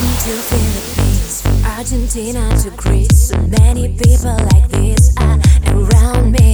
Couldn't Argentina to Greece? So many people like this are around me.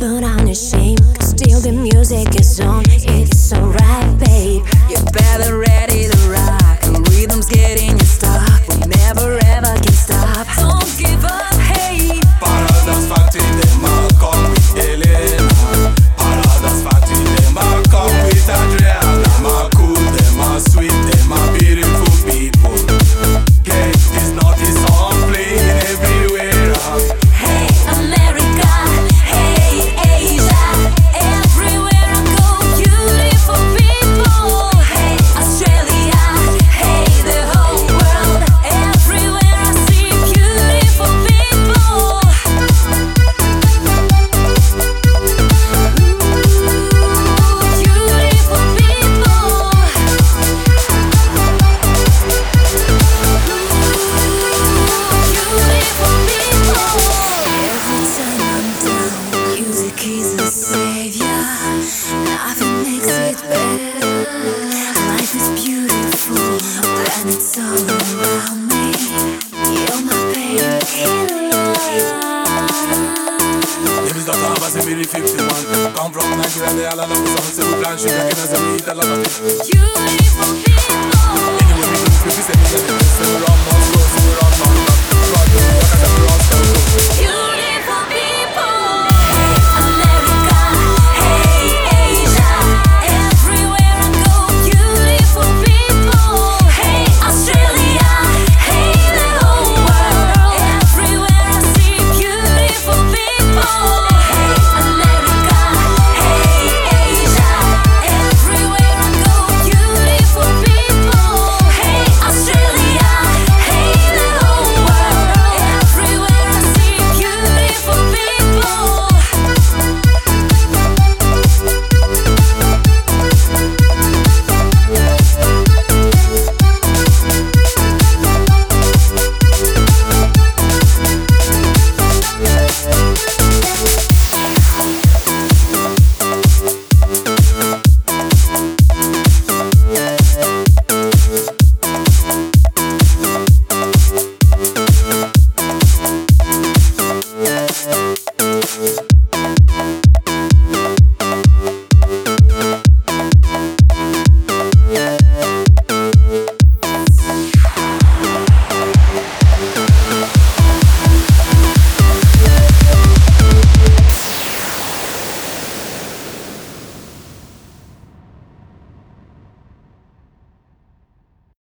but I'm ashamed. Still the music is on. Nothing makes it better. Life is beautiful, when it's all around me. You're my baby. Name is Dr. Abbas, You're on, on, go, so we're on, on.